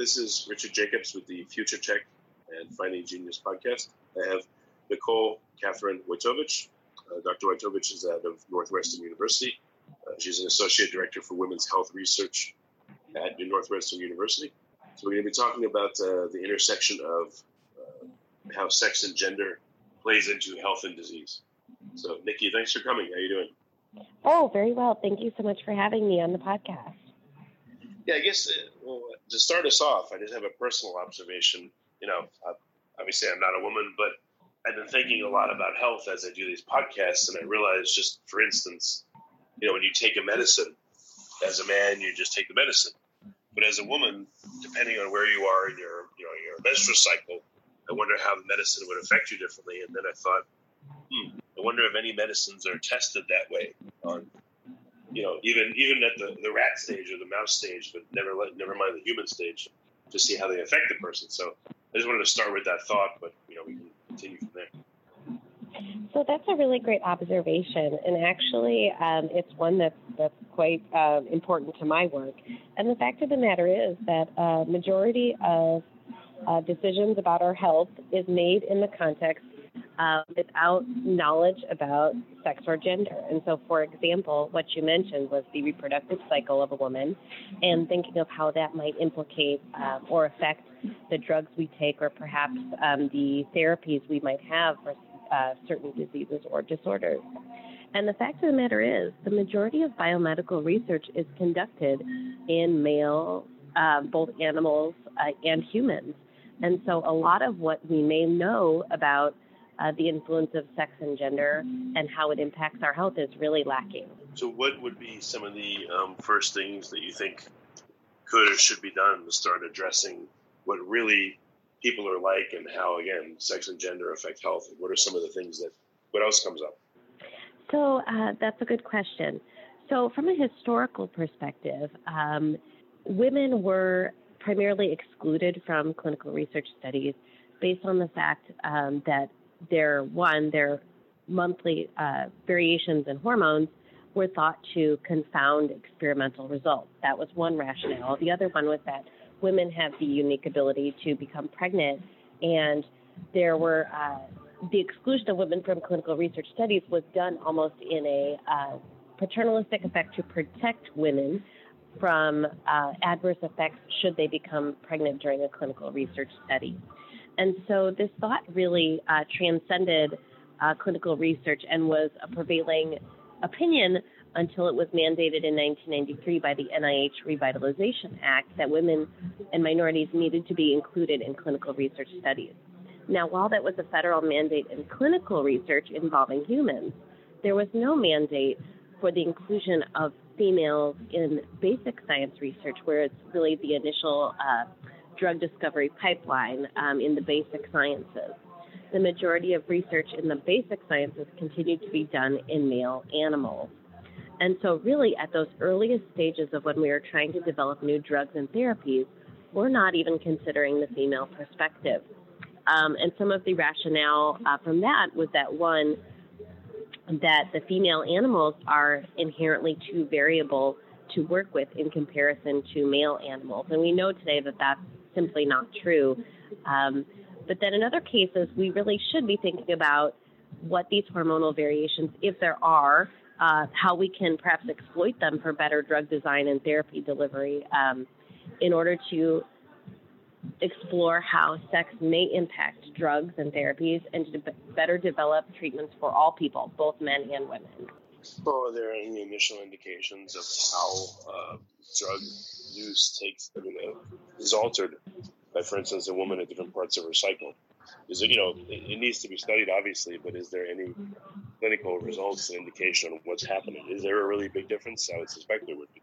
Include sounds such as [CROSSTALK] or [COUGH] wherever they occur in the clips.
This is Richard Jacobs with the Future Tech and Finding Genius podcast. I have Nicole Catherine Woitowich. Uh, Dr. Woitowich is out of Northwestern University. Uh, she's an associate director for women's health research at Northwestern University. So we're going to be talking about uh, the intersection of uh, how sex and gender plays into health and disease. So, Nikki, thanks for coming. How are you doing? Oh, very well. Thank you so much for having me on the podcast. Yeah, I guess uh, well, to start us off, I just have a personal observation. You know, obviously I'm not a woman, but I've been thinking a lot about health as I do these podcasts, and I realized just, for instance, you know, when you take a medicine, as a man, you just take the medicine. But as a woman, depending on where you are in your, you know, your menstrual cycle, I wonder how the medicine would affect you differently. And then I thought, hmm, I wonder if any medicines are tested that way on, you know, even even at the, the rat stage or the mouse stage, but never let, never mind the human stage, to see how they affect the person. So I just wanted to start with that thought, but you know, we can continue from there. So that's a really great observation, and actually, um, it's one that's that's quite uh, important to my work. And the fact of the matter is that a majority of uh, decisions about our health is made in the context uh, without knowledge about sex or gender. And so, for example, what you mentioned was the reproductive cycle of a woman, and thinking of how that might implicate uh, or affect the drugs we take, or perhaps um, the therapies we might have for uh, certain diseases or disorders. And the fact of the matter is, the majority of biomedical research is conducted in male, uh, both animals uh, and humans. And so a lot of what we may know about uh, the influence of sex and gender and how it impacts our health is really lacking. So, what would be some of the um, first things that you think could or should be done to start addressing what really people are like and how, again, sex and gender affect health? What are some of the things that, what else comes up? So uh, that's a good question. So, from a historical perspective, um, women were primarily excluded from clinical research studies based on the fact um, that their one, their monthly uh, variations in hormones were thought to confound experimental results. That was one rationale. The other one was that women have the unique ability to become pregnant, and there were uh, the exclusion of women from clinical research studies was done almost in a uh, paternalistic effect to protect women from uh, adverse effects should they become pregnant during a clinical research study. And so this thought really uh, transcended uh, clinical research and was a prevailing opinion until it was mandated in 1993 by the NIH Revitalization Act that women and minorities needed to be included in clinical research studies. Now, while that was a federal mandate in clinical research involving humans, there was no mandate for the inclusion of females in basic science research, where it's really the initial uh, drug discovery pipeline um, in the basic sciences. The majority of research in the basic sciences continued to be done in male animals. And so, really, at those earliest stages of when we were trying to develop new drugs and therapies, we're not even considering the female perspective. Um, and some of the rationale uh, from that was that one, that the female animals are inherently too variable to work with in comparison to male animals. And we know today that that's simply not true. Um, but then in other cases, we really should be thinking about what these hormonal variations, if there are, uh, how we can perhaps exploit them for better drug design and therapy delivery um, in order to explore how sex may impact drugs and therapies and to better develop treatments for all people, both men and women. Well, are there any initial indications of how uh, drug use takes, I mean, uh, is altered by, for instance, a woman at different parts of her cycle? Is it, you know, it, it needs to be studied, obviously, but is there any clinical results and indication of what's happening? Is there a really big difference? I would suspect there would be.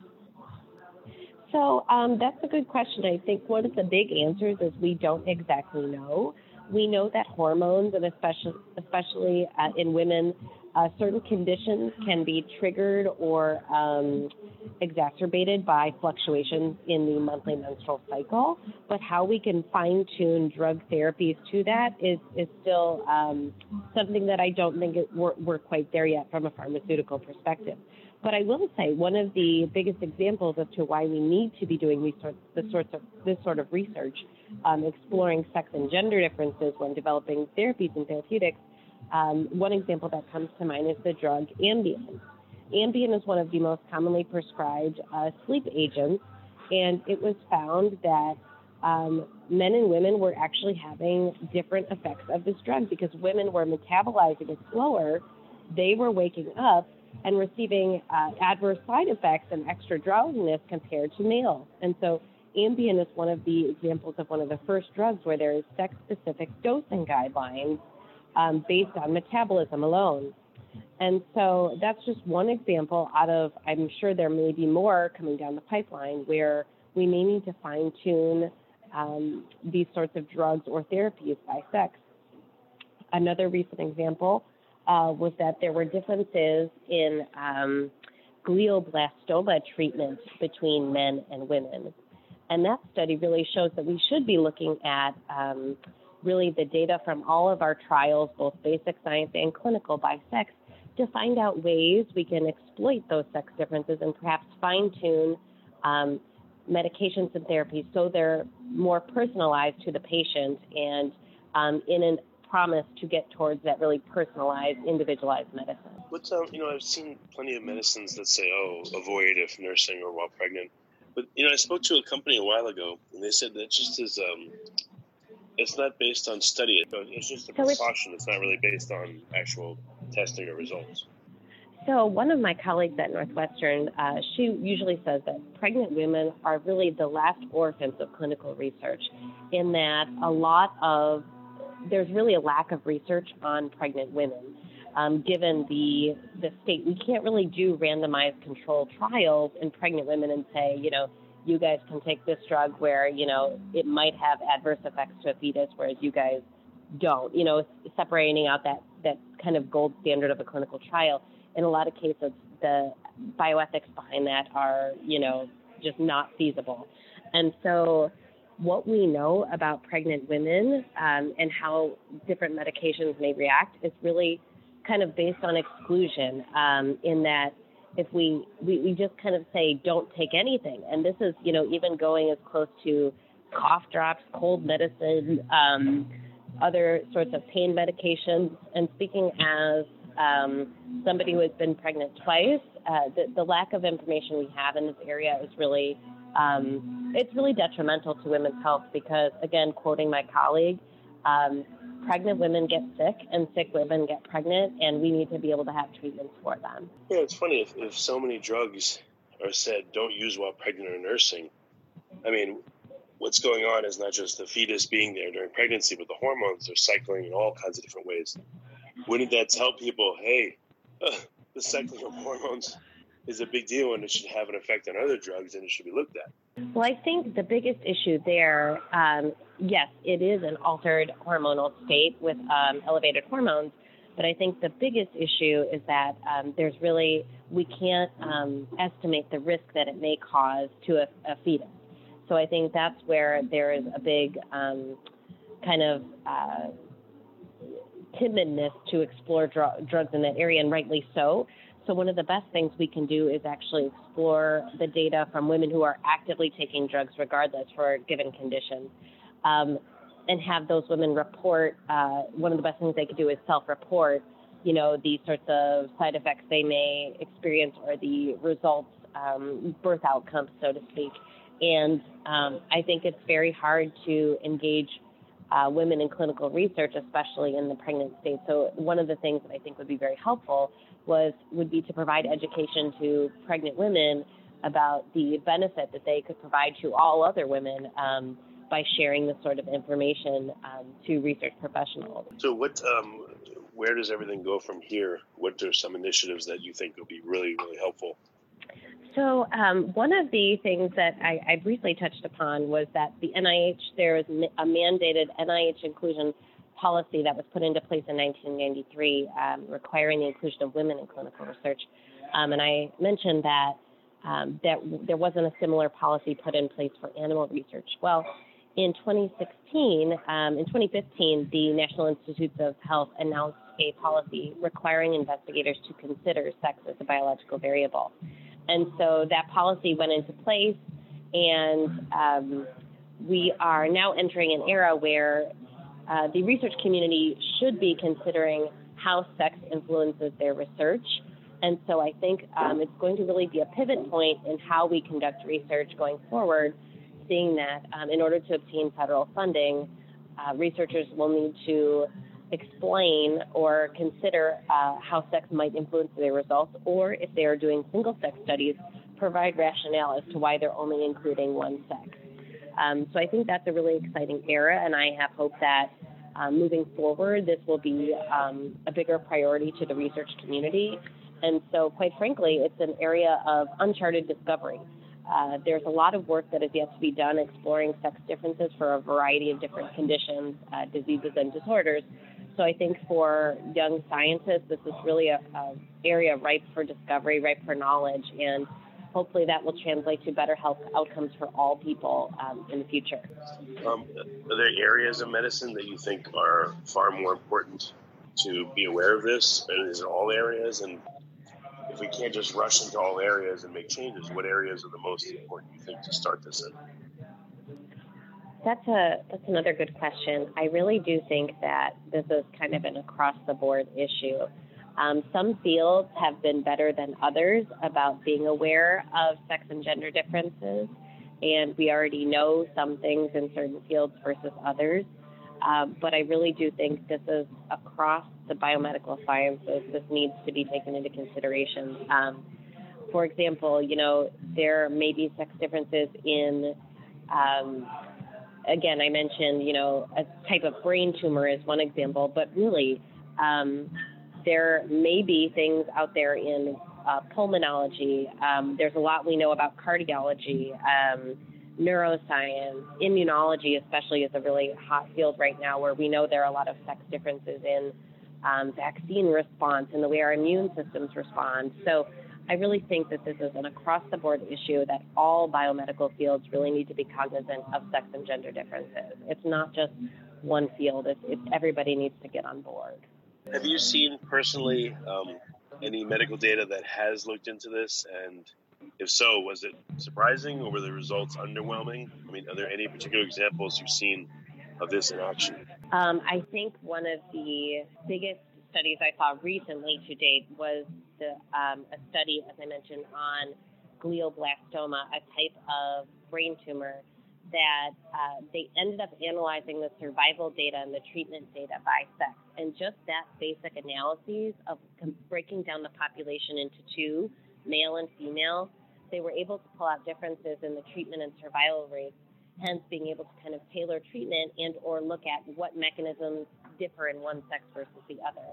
So um, that's a good question. I think one of the big answers is we don't exactly know. We know that hormones, and especially especially uh, in women, uh, certain conditions can be triggered or um, exacerbated by fluctuations in the monthly menstrual cycle. But how we can fine tune drug therapies to that is is still um, something that I don't think it, we're, we're quite there yet from a pharmaceutical perspective. But I will say one of the biggest examples as to why we need to be doing these sorts, this sorts of this sort of research, um, exploring sex and gender differences when developing therapies and therapeutics. Um, one example that comes to mind is the drug Ambien. Ambien is one of the most commonly prescribed uh, sleep agents, and it was found that um, men and women were actually having different effects of this drug because women were metabolizing it slower. They were waking up and receiving uh, adverse side effects and extra drowsiness compared to males. And so Ambien is one of the examples of one of the first drugs where there is sex-specific dosing guidelines um, based on metabolism alone. And so that's just one example out of, I'm sure there may be more coming down the pipeline where we may need to fine tune um, these sorts of drugs or therapies by sex. Another recent example uh, was that there were differences in um, glioblastoma treatment between men and women. And that study really shows that we should be looking at um, really the data from all of our trials, both basic science and clinical by sex, to find out ways we can exploit those sex differences and perhaps fine tune um, medications and therapies so they're more personalized to the patient and um, in an promise to get towards that really personalized, individualized medicine. What's um, you know, I've seen plenty of medicines that say, "Oh, avoid if nursing or while pregnant." But you know, I spoke to a company a while ago, and they said that just as um, it's not based on study. It's just a so precaution. It's, it's not really based on actual testing or results. So one of my colleagues at Northwestern, uh, she usually says that pregnant women are really the last orphans of clinical research, in that a lot of there's really a lack of research on pregnant women. Um, given the the state, we can't really do randomized controlled trials in pregnant women and say, you know, you guys can take this drug where you know it might have adverse effects to a fetus, whereas you guys don't. You know, separating out that that kind of gold standard of a clinical trial. In a lot of cases, the bioethics behind that are you know just not feasible, and so what we know about pregnant women um, and how different medications may react is really kind of based on exclusion um, in that if we, we, we just kind of say don't take anything. And this is you know even going as close to cough drops cold medicine um, other sorts of pain medications. And speaking as um, somebody who has been pregnant twice uh, the, the lack of information we have in this area is really um, it's really detrimental to women's health because, again, quoting my colleague, um, pregnant women get sick and sick women get pregnant, and we need to be able to have treatments for them. Yeah, it's funny if, if so many drugs are said don't use while pregnant or nursing. I mean, what's going on is not just the fetus being there during pregnancy, but the hormones are cycling in all kinds of different ways. Wouldn't that tell people, hey, uh, [LAUGHS] the cycling of hormones is a big deal and it should have an effect on other drugs and it should be looked at. Well, I think the biggest issue there, um, yes, it is an altered hormonal state with um, elevated hormones, but I think the biggest issue is that um, there's really, we can't um, estimate the risk that it may cause to a, a, fetus. So I think that's where there is a big um, kind of uh, timidness to explore dr- drugs in that area, and rightly so. So, one of the best things we can do is actually explore the data from women who are actively taking drugs, regardless for a given condition, um, and have those women report. Uh, one of the best things they could do is self report, you know, the sorts of side effects they may experience or the results, um, birth outcomes, so to speak. And um, I think it's very hard to engage uh, women in clinical research, especially in the pregnant state. So one of the things that I think would be very helpful was would be to provide education to pregnant women about the benefit that they could provide to all other women um, by sharing this sort of information um, to research professionals. So what? Um, where does everything go from here? What are some initiatives that you think will be really, really helpful? So um, one of the things that I, I, briefly touched upon was that the NIH, there was a mandated NIH inclusion policy that was put into place in 1993 um, requiring the inclusion of women in clinical research. Um, and I mentioned that, um, that there wasn't a similar policy put in place for animal research. Well, in 2016, um, in 2015, the National Institutes of Health announced a policy requiring investigators to consider sex as a biological variable. And so that policy went into place, and um, we are now entering an era where uh, the research community should be considering how sex influences their research. And so I think um, it's going to really be a pivot point in how we conduct research going forward, seeing that um, in order to obtain federal funding, uh, researchers will need to explain or consider uh, how sex might influence their results, or if they are doing single sex studies, provide rationale as to why they're only including one sex. Um, so I think that's a really exciting era, and I have hope that um, moving forward, this will be um, a bigger priority to the research community. And so, quite frankly, it's an area of uncharted discovery. Uh, there's a lot of work that is yet to be done exploring sex differences for a variety of different conditions, uh, diseases, and disorders. So I think for young scientists, this is really a, a area ripe for discovery, ripe for knowledge, and hopefully that will translate to better health outcomes for all people um, in the future. Um, are there areas of medicine that you think are far more important to be aware of this? And is it all areas? And if we can't just rush into all areas and make changes, what areas are the most important you think to start this in? That's a that's another good question. I really do think that this is kind of an across the board issue. Um, some fields have been better than others about being aware of sex and gender differences, and we already know some things in certain fields versus others. Um, but I really do think this is across the biomedical sciences. This needs to be taken into consideration. Um, for example, you know, there may be sex differences in um, again, I mentioned, you know, a type of brain tumor is one example, but really, um, there may be things out there in uh, pulmonology. Um, there's a lot we know about cardiology, um, neuroscience, immunology, especially, is a really hot field right now where we know there are a lot of sex differences in um, vaccine response and the way our immune systems respond. So I really think that this is an across the board issue that all biomedical fields really need to be cognizant of sex and gender differences. It's not just one field, it's, it's everybody needs to get on board. Have you seen personally um, any medical data that has looked into this? And if so, was it surprising or were the results underwhelming? I mean, are there any particular examples you've seen of this in action? Um, I think one of the biggest studies I saw recently to date was the, um, a study, as I mentioned, on glioblastoma, a type of brain tumor that uh, they ended up analyzing the survival data and the treatment data by sex. And just that basic analyses of breaking down the population into two, male and female, they were able to pull out differences in the treatment and survival rates, hence being able to kind of tailor treatment and or look at what mechanisms differ in one sex versus the other.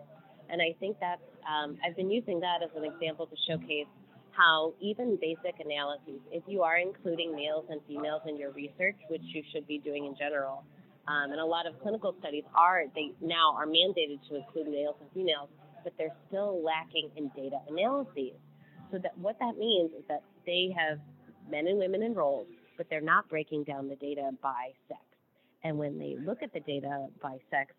And I think that's, um, I've been using that as an example to showcase how even basic analyses, if you are including males and females in your research, which you should be doing in general, um, and a lot of clinical studies are they now are mandated to include males and females, but they're still lacking in data analyses. So that what that means is that they have men and women enrolled, but they're not breaking down the data by sex. And when they look at the data by sex,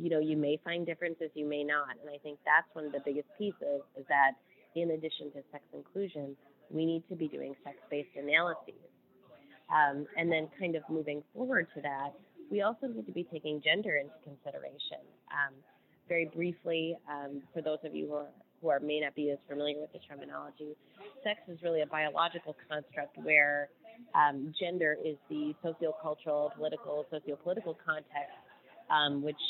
you know, you may find differences, you may not. And I think that's one of the biggest pieces is that in addition to sex inclusion, we need to be doing sex based analyses. Um, and then, kind of moving forward to that, we also need to be taking gender into consideration. Um, very briefly, um, for those of you who, are, who are, may not be as familiar with the terminology, sex is really a biological construct where um, gender is the sociocultural, political, sociopolitical context, um, which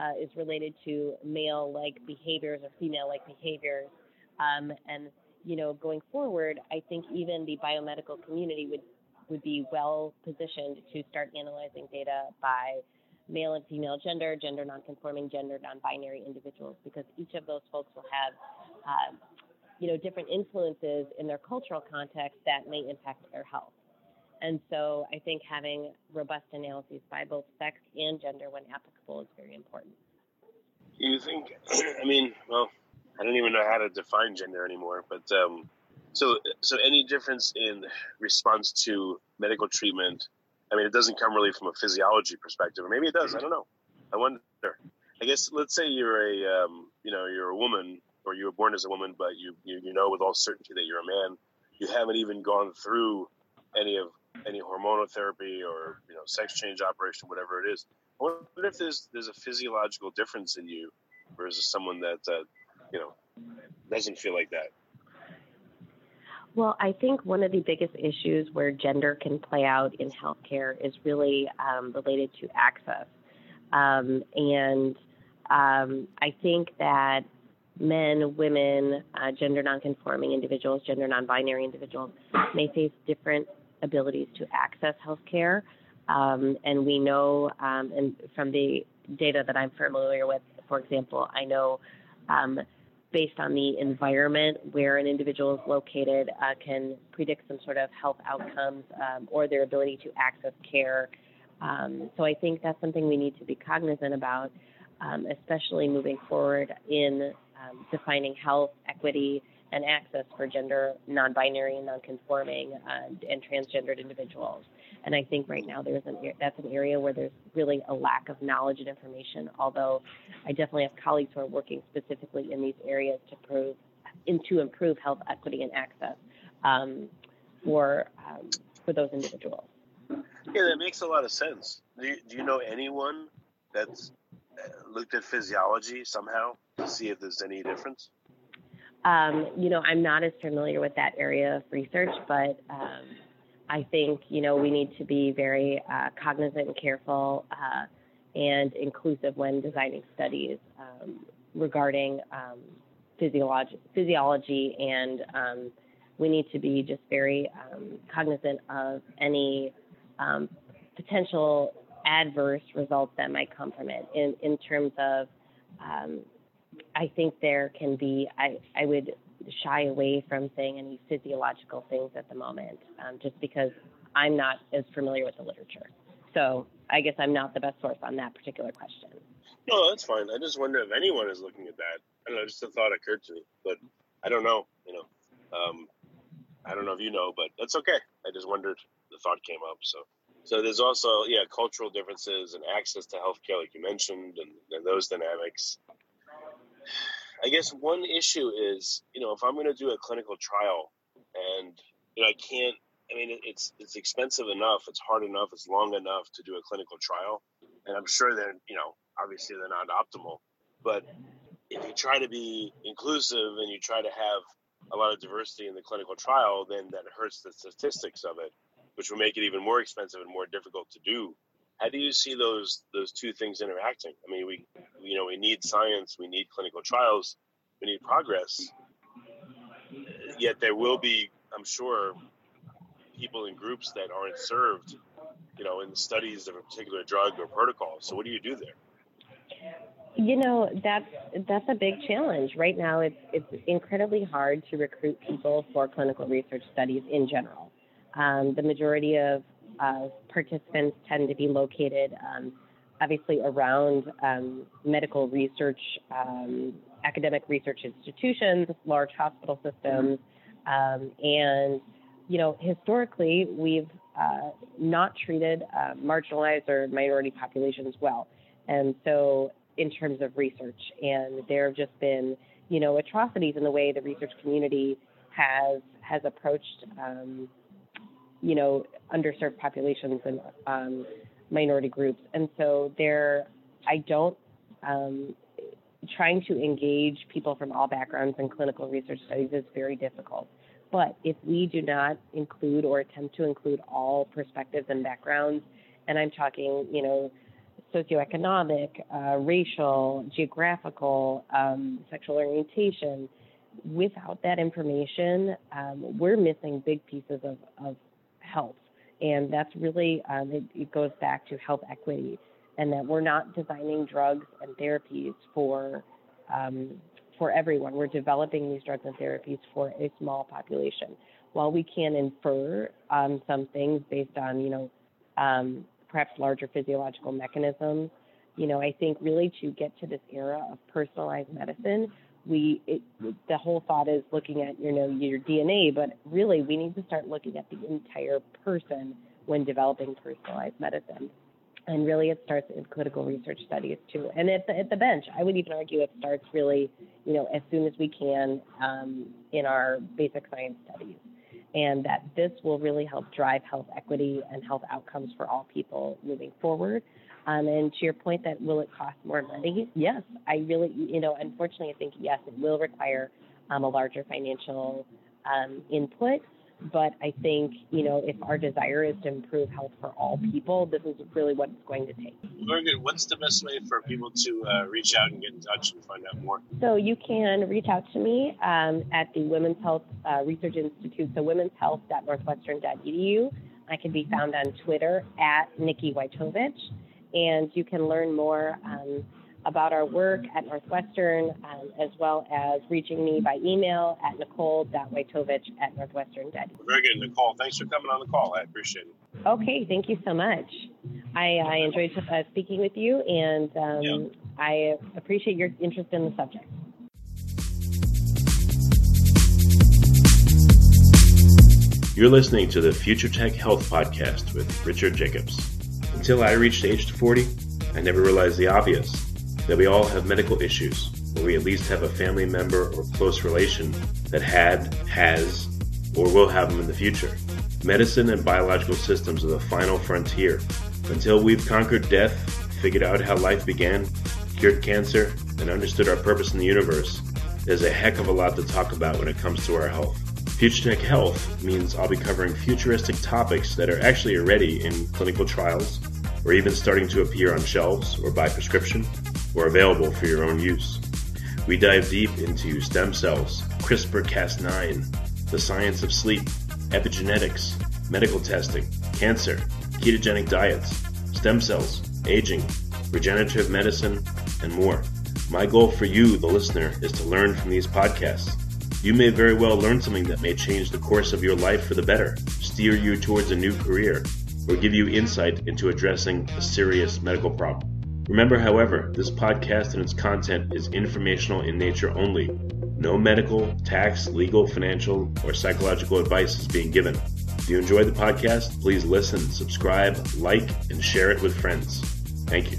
uh, is related to male-like behaviors or female-like behaviors. Um, and you know, going forward, I think even the biomedical community would would be well positioned to start analyzing data by male and female gender, gender nonconforming, gender non-binary individuals, because each of those folks will have, uh, you know, different influences in their cultural context that may impact their health. And so I think having robust analyses by both sex and gender when applicable is very important. You think, [CLEARS THROAT] I mean, well, I don't even know how to define gender anymore, but um, so so any difference in response to medical treatment? I mean, it doesn't come really from a physiology perspective, or maybe it does. I don't know. I wonder. I guess let's say you're a um, you know you're a woman or you were born as a woman, but you, you you know with all certainty that you're a man. You haven't even gone through any of any hormonal therapy or you know sex change operation, whatever it is. I wonder if there's there's a physiological difference in you versus someone that uh, you know doesn't feel like that. Well, I think one of the biggest issues where gender can play out in healthcare is really um, related to access. Um, and um, I think that men, women, uh, gender nonconforming individuals, gender non-binary individuals may face different abilities to access healthcare. Um, and we know, um, and from the data that I'm familiar with, for example, I know um, based on the environment where an individual is located uh, can predict some sort of health outcomes um, or their ability to access care. Um, so I think that's something we need to be cognizant about, um, especially moving forward in defining health, equity, and access for gender non-binary and non-conforming uh, and transgendered individuals. And I think right now there's an that's an area where there's really a lack of knowledge and information. Although I definitely have colleagues who are working specifically in these areas to prove in, to improve health equity and access um, for um, for those individuals. Yeah, that makes a lot of sense. Do you, do you know anyone that's uh, looked at physiology somehow to see if there's any difference? Um, you know, I'm not as familiar with that area of research, but um, I think, you know, we need to be very uh, cognizant and careful uh, and inclusive when designing studies um, regarding um, physiology, physiology, and um, we need to be just very um, cognizant of any potential adverse results that might come from it in, in terms of I think there can be, I, I would shy away from saying any physiological things at the moment, um, just because I'm not as familiar with the literature. So I guess I'm not the best source on that particular question. No, that's fine. I just wonder if anyone is looking at that. I don't know, just a thought occurred to me, but I don't know. You know, um, I don't know if you know, but that's okay. I just wondered. The thought came up. So, so there's also yeah cultural differences and access to healthcare, like you mentioned, and, and those dynamics. I guess one issue is, you know, if I'm going to do a clinical trial and, you know, I can't, I mean, it's, it's expensive enough, it's hard enough, it's long enough to do a clinical trial. And I'm sure they're, you know, obviously they're not optimal. But if you try to be inclusive and you try to have a lot of diversity in the clinical trial, then that hurts the statistics of it, which will make it even more expensive and more difficult to do how do you see those those two things interacting? I mean, we you know we need science, we need clinical trials, we need progress. Yet there will be, I'm sure, people in groups that aren't served, you know, in the studies of a particular drug or protocol. So what do you do there? You know, that's that's a big challenge. Right now it's it's incredibly hard to recruit people for clinical research studies in general. Um, the majority of uh, participants tend to be located um, obviously around um, medical research, um, academic research institutions, large hospital systems, um, and you know historically we've uh, not treated uh, marginalized or minority populations well. And so, in terms of research, and there have just been, you know, atrocities in the way the research community has has approached, um, you know, underserved populations and um, minority groups. And so, there, I don't. Um, trying to engage people from all backgrounds in clinical research studies is very difficult. But if we do not include or attempt to include all perspectives and backgrounds, and I'm talking, you know, socioeconomic, uh, racial, geographical, um, sexual orientation, without that information, um, we're missing big pieces of, of health. And that's really, um, it, it goes back to health equity and that we're not designing drugs and therapies for um, for everyone. We're developing these drugs and therapies for a small population. While we can infer um, some things based on, you know, um, perhaps larger physiological mechanisms, you know, I think really to get to this era of personalized medicine, we it, the whole thought is looking at you know your DNA, but really we need to start looking at the entire person when developing personalized medicine. And really it starts in clinical research studies too. And at the, at the bench i would even argue it starts really you know as soon as we can um, in our basic science studies. And that this will really help drive health equity and health outcomes for all people moving forward um, and to your point that will it cost more money yes i really you know unfortunately i think yes it will require um, a larger financial um, input but I think, you know, if our desire is to improve health for all people, this is really what it's going to take. Very good. What's the best way for people to uh, reach out and get in touch and find out more? So you can reach out to me um, at the Women's Health uh, Research Institute, so womenshealth.northwestern.edu. I can be found on Twitter at Nikki Woitowich, and you can learn more. Um, about our work at Northwestern, um, as well as reaching me by email at nicole.woitowich at northwestern.edu. Very good, Nicole. Thanks for coming on the call. I appreciate it. Okay, thank you so much. I, I enjoyed uh, speaking with you, and um, yeah. I appreciate your interest in the subject. You're listening to the Future Tech Health Podcast with Richard Jacobs. Until I reached the age of 40, I never realized the obvious that we all have medical issues, or we at least have a family member or close relation that had, has, or will have them in the future. Medicine and biological systems are the final frontier. Until we've conquered death, figured out how life began, cured cancer, and understood our purpose in the universe, there's a heck of a lot to talk about when it comes to our health. Future Health means I'll be covering futuristic topics that are actually already in clinical trials, or even starting to appear on shelves or by prescription, or available for your own use. We dive deep into stem cells, CRISPR Cas9, the science of sleep, epigenetics, medical testing, cancer, ketogenic diets, stem cells, aging, regenerative medicine, and more. My goal for you, the listener, is to learn from these podcasts. You may very well learn something that may change the course of your life for the better, steer you towards a new career, or give you insight into addressing a serious medical problem. Remember, however, this podcast and its content is informational in nature only. No medical, tax, legal, financial, or psychological advice is being given. If you enjoyed the podcast, please listen, subscribe, like, and share it with friends. Thank you.